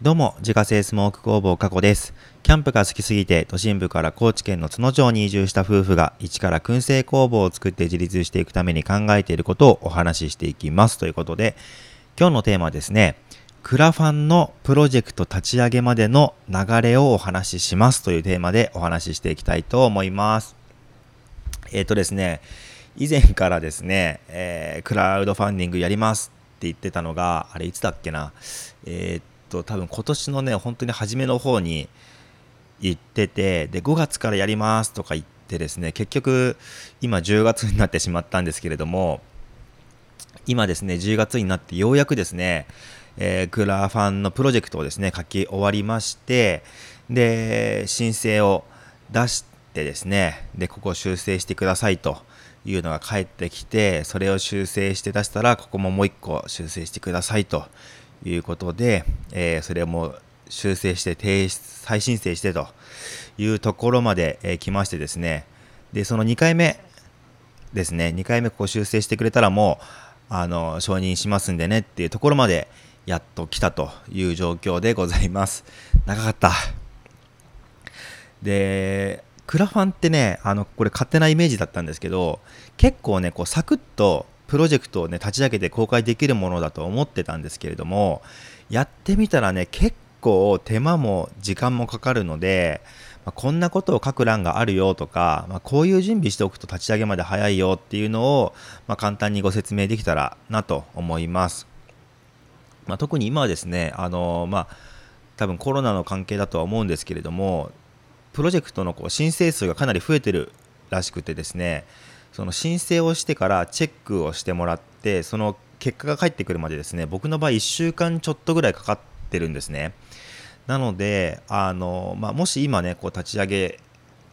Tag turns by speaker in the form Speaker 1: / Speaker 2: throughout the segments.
Speaker 1: どうも、自家製スモーク工房加古です。キャンプが好きすぎて、都心部から高知県の津野町に移住した夫婦が、一から燻製工房を作って自立していくために考えていることをお話ししていきます。ということで、今日のテーマはですね、クラファンのプロジェクト立ち上げまでの流れをお話ししますというテーマでお話ししていきたいと思います。えっ、ー、とですね、以前からですね、えー、クラウドファンディングやりますって言ってたのが、あれいつだっけな、えー、と多分今年のね本当に初めの方に行っててで5月からやりますとか言ってですね結局今10月になってしまったんですけれども今ですね10月になってようやくですね、えー、クラファンのプロジェクトをですね書き終わりましてで申請を出してですねでここを修正してくださいというのが返ってきてそれを修正して出したらここももう1個修正してくださいということで、えー、それも修正して提出再申請してというところまで、えー、来ましてですね。でその2回目ですね。2回目こう修正してくれたらもうあの承認しますんでねっていうところまでやっと来たという状況でございます。長かった。でクラファンってねあのこれ勝手なイメージだったんですけど結構ねこうサクッとプロジェクトをね立ち上げて公開できるものだと思ってたんですけれどもやってみたらね結構手間も時間もかかるので、まあ、こんなことを書く欄があるよとか、まあ、こういう準備しておくと立ち上げまで早いよっていうのを、まあ、簡単にご説明できたらなと思います。ま特に今はですねあのま多分コロナの関係だとは思うんですけれどもプロジェクトのこう申請数がかなり増えてるらしくてですねその申請をしてからチェックをしてもらってその結果が返ってくるまでですね僕の場合1週間ちょっとぐらいかかってるんですね。なのであの、まあ、もし今ねこう立ち上げ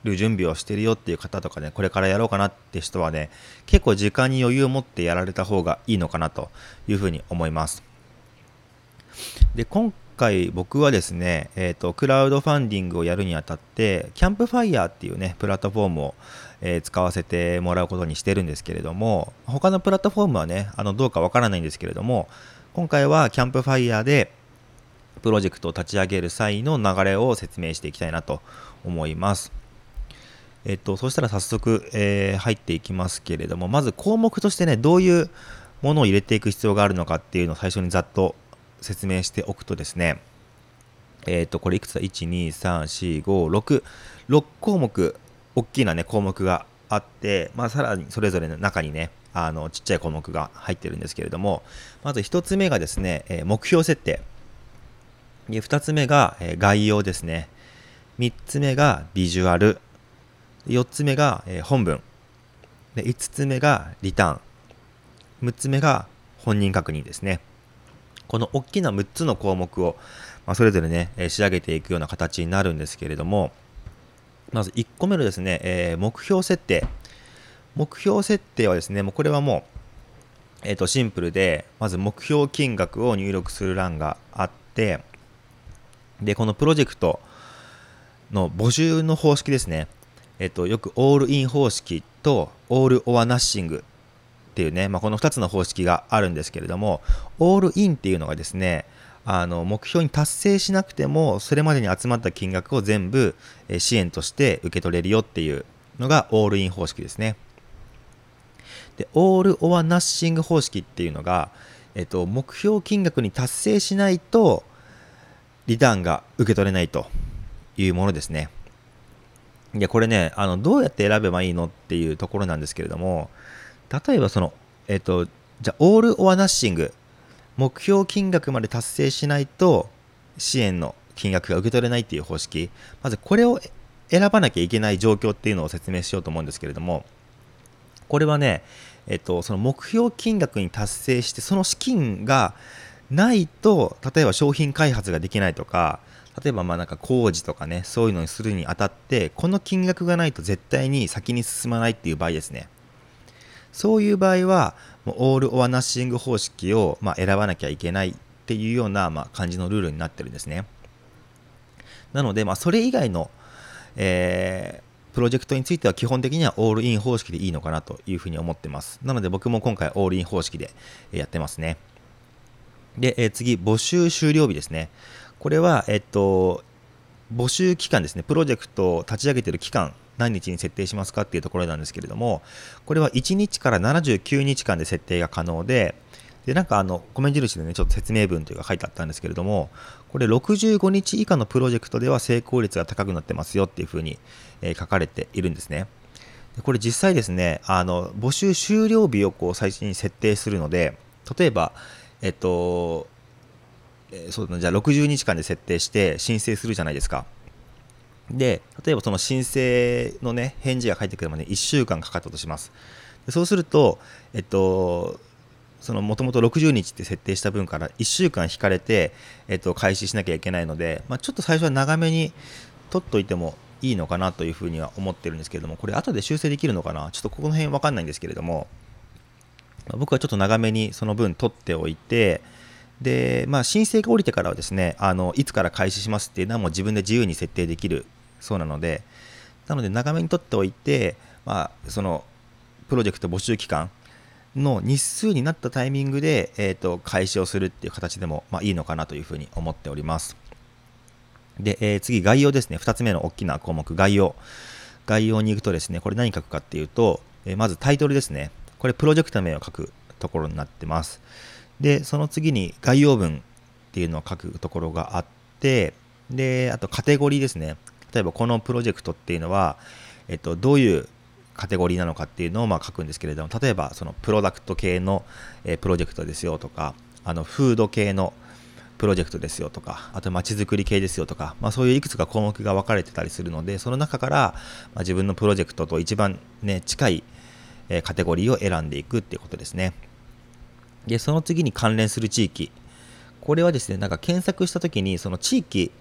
Speaker 1: る準備をしてるよっていう方とかねこれからやろうかなって人はね結構時間に余裕を持ってやられた方がいいのかなというふうに思います。で今回僕はですね、えーと、クラウドファンディングをやるにあたってキャンプファイヤーっていうねプラットフォームを、えー、使わせてもらうことにしてるんですけれども他のプラットフォームはねあのどうかわからないんですけれども今回はキャンプファイヤーでプロジェクトを立ち上げる際の流れを説明していきたいなと思います。えっと、そしたら早速、えー、入っていきますけれども、まず項目としてね、どういうものを入れていく必要があるのかっていうのを最初にざっと説明しておくとですね、えっ、と、これいくつだ ?1、2、3、4、5、6、6項目、大きなね、項目があって、まあ、さらにそれぞれの中にね、あの、ちっちゃい項目が入ってるんですけれども、まず1つ目がですね、えー、目標設定。で、2つ目が、え、概要ですね。3つ目がビジュアル。4つ目が、え、本文。で、5つ目がリターン。6つ目が本人確認ですね。この大きな6つの項目を、まあ、それぞれね、え仕上げていくような形になるんですけれども、まず1個目のですね、えー、目標設定。目標設定はですね、もうこれはもう、えっ、ー、と、シンプルで、まず目標金額を入力する欄があって、で、このプロジェクトの募集の方式ですね。えっ、ー、と、よくオールイン方式とオールオアナッシングっていうね、まあ、この2つの方式があるんですけれども、オールインっていうのがですね、あの目標に達成しなくても、それまでに集まった金額を全部支援として受け取れるよっていうのがオールイン方式ですね。で、オールオアナッシング方式っていうのが、えっと、目標金額に達成しないと、リターンが受け取れないというものですね。で、これね、あの、どうやって選べばいいのっていうところなんですけれども、例えばその、えっ、と、じゃあ、オール・オア・ナッシング、目標金額まで達成しないと、支援の金額が受け取れないっていう方式、まずこれを選ばなきゃいけない状況っていうのを説明しようと思うんですけれども、これはね、えっと、その目標金額に達成して、その資金がないと、例えば商品開発ができないとか、例えばまあなんか工事とかね、そういうのにするにあたって、この金額がないと絶対に先に進まないっていう場合ですね。そういう場合は、オール・オア・ナッシング方式を、まあ、選ばなきゃいけないっていうような、まあ、感じのルールになってるんですね。なので、まあ、それ以外の、えー、プロジェクトについては基本的にはオールイン方式でいいのかなというふうに思ってます。なので僕も今回オールイン方式でやってますね。で、えー、次、募集終了日ですね。これは、えっと、募集期間ですね、プロジェクトを立ち上げている期間、何日に設定しますかっていうところなんですけれども、これは1日から79日間で設定が可能で、で、なんかあの、米印でね、ちょっと説明文というか書いてあったんですけれども、これ65日以下のプロジェクトでは成功率が高くなってますよっていうふうに、えー、書かれているんですね。これ実際ですね、あの、募集終了日をこう最初に設定するので、例えば、えっと、えー、そうだな、じゃあ60日間で設定して申請するじゃないですか。で、例えばその申請のね、返事が返ってくるまで1週間かかったとします。でそうすると、えっと、そのもともと60日って設定した分から1週間引かれて、えっと、開始しなきゃいけないので、まあ、ちょっと最初は長めに取っといてもいいのかなというふうには思ってるんですけれども、これ後で修正できるのかな？ちょっとここの辺わかんないんですけれども、僕はちょっと長めにその分取っておいて、で、まあ、申請が降りてからはですね、あの、いつから開始しますっていうのはもう自分で自由に設定できるそうなので、なので長めに取っておいて、まあ、その、プロジェクト募集期間の日数になったタイミングで、えーと、開始をするっていう形でも、まあ、いいのかなというふうに思っております。で、えー、次、概要ですね。2つ目の大きな項目、概要。概要に行くとですね、これ何書くかっていうと、えー、まずタイトルですね。これ、プロジェクト名を書くところになってます。で、その次に概要文っていうのを書くところがあって、で、あとカテゴリーですね。例えばこのプロジェクトっていうのは、えっと、どういうカテゴリーなのかっていうのをまあ書くんですけれども例えばそのプロダクト系の、えプロジェクトですよとかあのフード系のプロジェクトですよとかあとまちづくり系ですよとか、まあ、そういういくつか項目が分かれてたりするのでその中から、ま、自分のプロジェクトと一番、ね、近い、えカテゴリーを選んでいくっていうことですね。でその次に関連する地域。これはですねなんか検索した時にその地域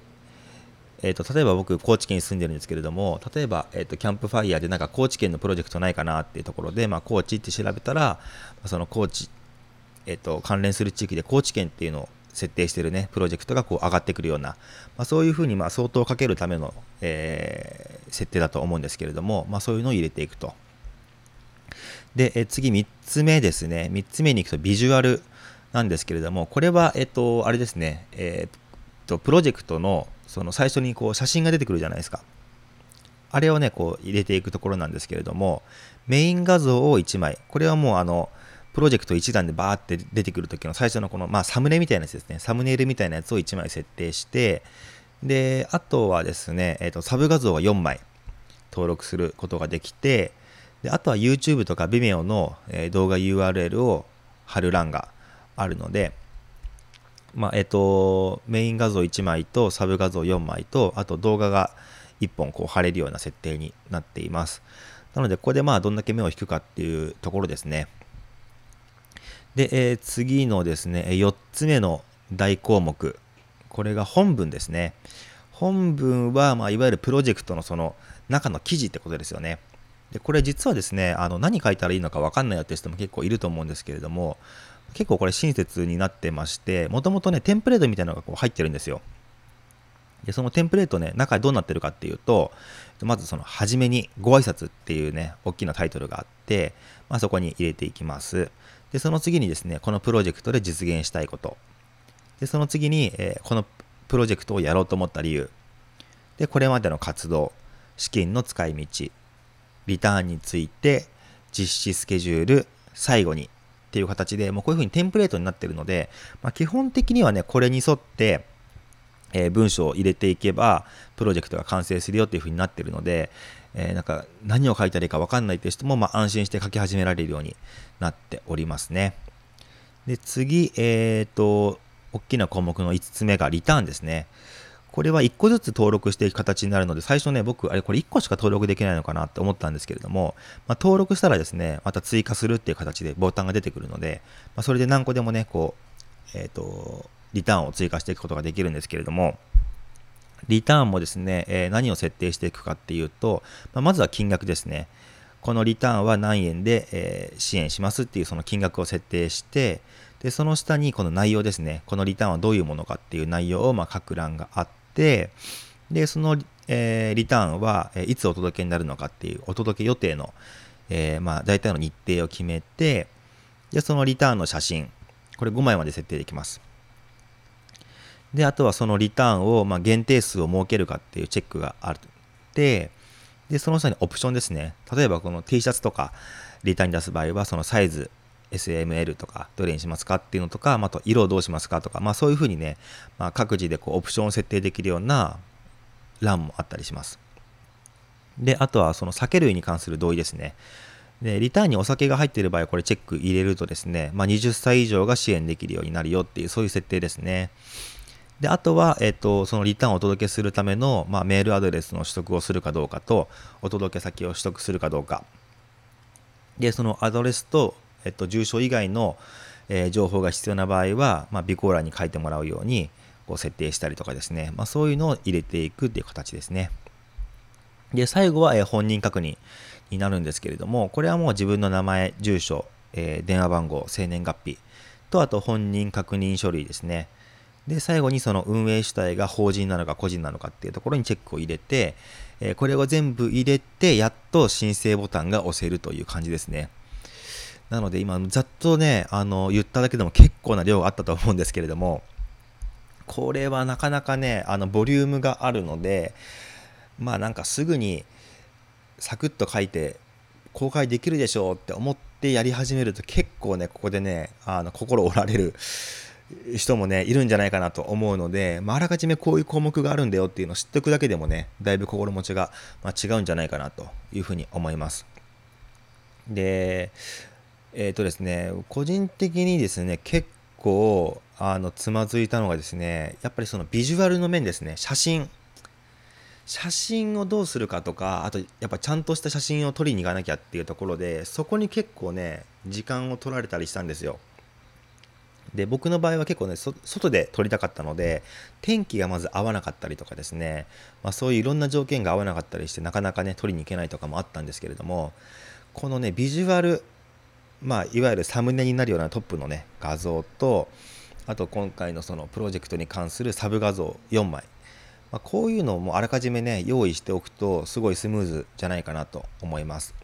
Speaker 1: えーと、例えば僕、高知県に住んでるんですけれども、例えば、えーと、キャンプファイヤーでなんか高知県のプロジェクトないかなっていうところで、まあ、高知って調べたら、その高知、えーと、関連する地域で高知県っていうのを設定してるね、プロジェクトがこう上がってくるような、まあ、そういうふうにまあ相当かけるための、えー、設定だと思うんですけれども、まあ、そういうのを入れていくと。で、え次3つ目ですね。3つ目に行くとビジュアルなんですけれども、これは、えっ、と、あれですね、えっ、と、プロジェクトのその最初にこう写真が出てくるじゃないですか。あれをね、こう入れていくところなんですけれども、メイン画像を1枚、これはもうあの、プロジェクト1段でバーって出てくるときの最初のこの、まあ、サムネみたいなやつですね。サムネイルみたいなやつを1枚設定して、で、あとはですね、えっ、ー、と、サブ画像は4枚登録することができて、であとは YouTube とか Vimeo の、動画 URL を貼る欄があるので、まあ、えっ、と、メイン画像1枚とサブ画像4枚と、あと動画が1本こう貼れるような設定になっています。なので、ここでまあどんだけ目を引くかっていうところですね。で、えー、次のですね、4つ目の大項目。これが本文ですね。本文は、まあ、いわゆるプロジェクトのその中の記事ってことですよね。でこれ実はですね、あの何書いたらいいのか分かんないよって人も結構いると思うんですけれども、結構これ親切になってまして、もともとね、テンプレートみたいなのがこう入ってるんですよ。で、そのテンプレートね、中どうなってるかっていうと、まずその、初めにご挨拶っていうね、大きなタイトルがあって、まあ、そこに入れていきます。で、その次にですね、このプロジェクトで実現したいこと。で、その次に、えー、このプロジェクトをやろうと思った理由。で、これまでの活動、資金の使い道、リターンについて、実施スケジュール、最後にっていう形で、もうこういうふうにテンプレートになってるので、まあ、基本的にはね、これに沿って、えー、文章を入れていけば、プロジェクトが完成するよっていうふうになってるので、えー、なんか何を書いたらいいか分かんないっていう人も、まあ、安心して書き始められるようになっておりますね。で、次、えっ、ー、と、大きな項目の5つ目がリターンですね。これは1個ずつ登録していく形になるので、最初ね、僕、あれ、これ1個しか登録できないのかなって思ったんですけれども、まあ、登録したらですね、また追加するっていう形でボタンが出てくるので、まあ、それで何個でもね、こう、えっ、ー、と、リターンを追加していくことができるんですけれども、リターンもですね、えー、何を設定していくかっていうと、まあ、まずは金額ですね。このリターンは何円で、えー、支援しますっていうその金額を設定して、で、その下にこの内容ですね。このリターンはどういうものかっていう内容をまあ書く欄があっ、て、で、その、えー、リターンは、えいつお届けになるのかっていうお届け予定の、えー、まあ、大体の日程を決めて、で、そのリターンの写真、これ5枚まで設定できます。であとはそのリターンを、まあ、限定数を設けるかっていうチェックがあってでその下にオプションですね例えばこの T シャツとかリターンに出す場合はそのサイズ SML とかどれにしますかっていうのとか、あ、と色をどうしますかとか、まあ、そういうふうにね、まあ、各自でこうオプションを設定できるような欄もあったりします。で、あとはその酒類に関する同意ですね。で、リターンにお酒が入っている場合、これチェック入れるとですね、まあ、20歳以上が支援できるようになるよっていう、そういう設定ですね。で、あとは、えっと、そのリターンをお届けするための、まあ、メールアドレスの取得をするかどうかと、お届け先を取得するかどうか。で、そのアドレスと、えっと、住所以外の、えー、情報が必要な場合は、まあ、備考欄に書いてもらうように、こう設定したりとかですね、まあ、そういうのを入れていくっていう形ですね。で、最後は、え本人確認になるんですけれども、これはもう自分の名前、住所、えー、電話番号、生年月日と、あと本人確認書類ですね。で、最後にその運営主体が法人なのか個人なのかっていうところにチェックを入れて、え、これを全部入れて、やっと申請ボタンが押せるという感じですね。なので今、ざっとね、あの、言っただけでも結構な量があったと思うんですけれども、これはなかなかね、あの、ボリュームがあるので、まあなんかすぐにサクッと書いて公開できるでしょうって思ってやり始めると結構ねここでねあの心折られる人もねいるんじゃないかなと思うので、まあ、あらかじめこういう項目があるんだよっていうのを知っておくだけでもねだいぶ心持ちが、まあ、違うんじゃないかなというふうに思います。でえっ、ー、とですね個人的にですね結構あのつまずいたのがですねやっぱりそのビジュアルの面ですね。写真。写真をどうするかとかあとやっぱちゃんとした写真を撮りに行かなきゃっていうところでそこに結構ね時間を取られたりしたんですよ。で僕の場合は結構ね外で撮りたかったので天気がまず合わなかったりとかですね、まあ、そういういろんな条件が合わなかったりしてなかなかね撮りに行けないとかもあったんですけれどもこのねビジュアルまあいわゆるサムネになるようなトップのね画像とあと今回のそのプロジェクトに関するサブ画像4枚。まあ、こういうのもあらかじめね用意しておくとすごいスムーズじゃないかなと思います、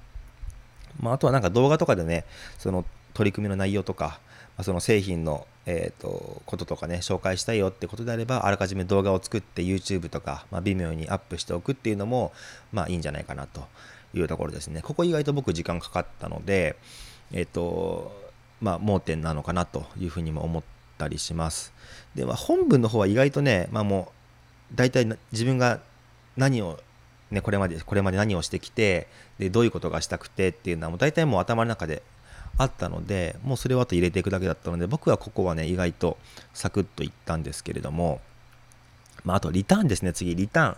Speaker 1: まあ、あとはなんか動画とかでねその取り組みの内容とか、まあ、その製品の、えーと、こととかね紹介したいよってことであればあらかじめ動画を作って YouTube とか、まあ、微妙にアップしておくっていうのもまあいいんじゃないかなというところですね。ここ意外と僕時間かかったのでえっ、ー、とまあ盲点なのかなというふうにも思ったりします。で、ま、本文の方は意外とね、まあ、もう大体自分が何を、ね、これまでこれまで何をしてきてでどういうことがしたくてっていうのはもう大体もう頭の中であったのでもうそれをあと入れていくだけだったので僕はここはね意外とサクッといったんですけれども、まあ、あとリターンですね次リターン。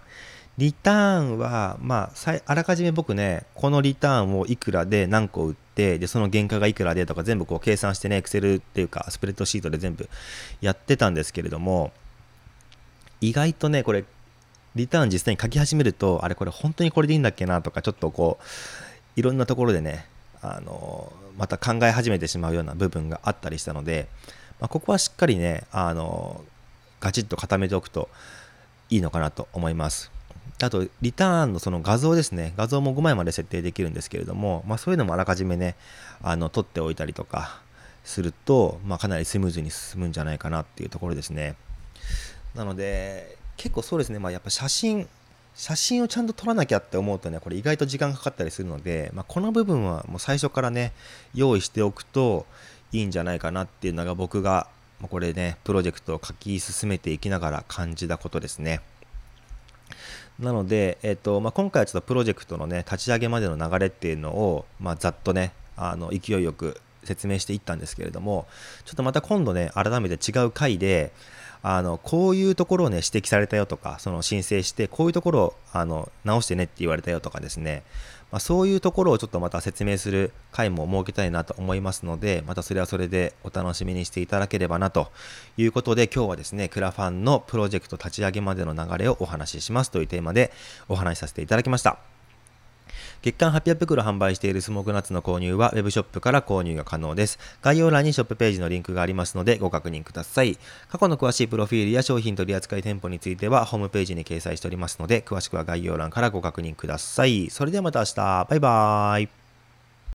Speaker 1: リターンは、まあ、あらかじめ僕ね、このリターンをいくらで何個売って、で、その原価がいくらでとか全部こう計算してね、エクセルっていうか、スプレッドシートで全部やってたんですけれども、意外とね、これ、リターン実際に書き始めると、あれこれ本当にこれでいいんだっけなとか、ちょっとこう、いろんなところでね、あの、また考え始めてしまうような部分があったりしたので、まあ、ここはしっかりね、あの、ガチッと固めておくといいのかなと思います。あと、リターンのその画像ですね。画像も5枚まで設定できるんですけれども、まあ、そういうのもあらかじめね、あの、撮っておいたりとかすると、まあ、かなりスムーズに進むんじゃないかなっていうところですね。なので結構そうですね、まあ、やっぱ写真写真をちゃんと撮らなきゃって思うとねこれ意外と時間かかったりするので、まあ、この部分はもう最初からね用意しておくといいんじゃないかなっていうのが僕がこれねプロジェクトを書き進めていきながら感じたことですね。なので、えーとまあ、今回はちょっとプロジェクトのね立ち上げまでの流れっていうのを、まあ、ざっとねあの勢いよく説明していったんですけれどもちょっとまた今度ね改めて違う回であのこういうところをね指摘されたよとかその申請してこういうところをあの直してねって言われたよとかですね、まあ、そういうところをちょっとまた説明する回も設けたいなと思いますのでまたそれはそれでお楽しみにしていただければなということで今日はですねクラファンのプロジェクト立ち上げまでの流れをお話ししますというテーマでお話しさせていただきました。月間800袋販売しているスモークナッツの購入は Web ショップから購入が可能です。概要欄にショップページのリンクがありますのでご確認ください。過去の詳しいプロフィールや商品取扱店舗についてはホームページに掲載しておりますので、詳しくは概要欄からご確認ください。それではまた明日。バイバーイ。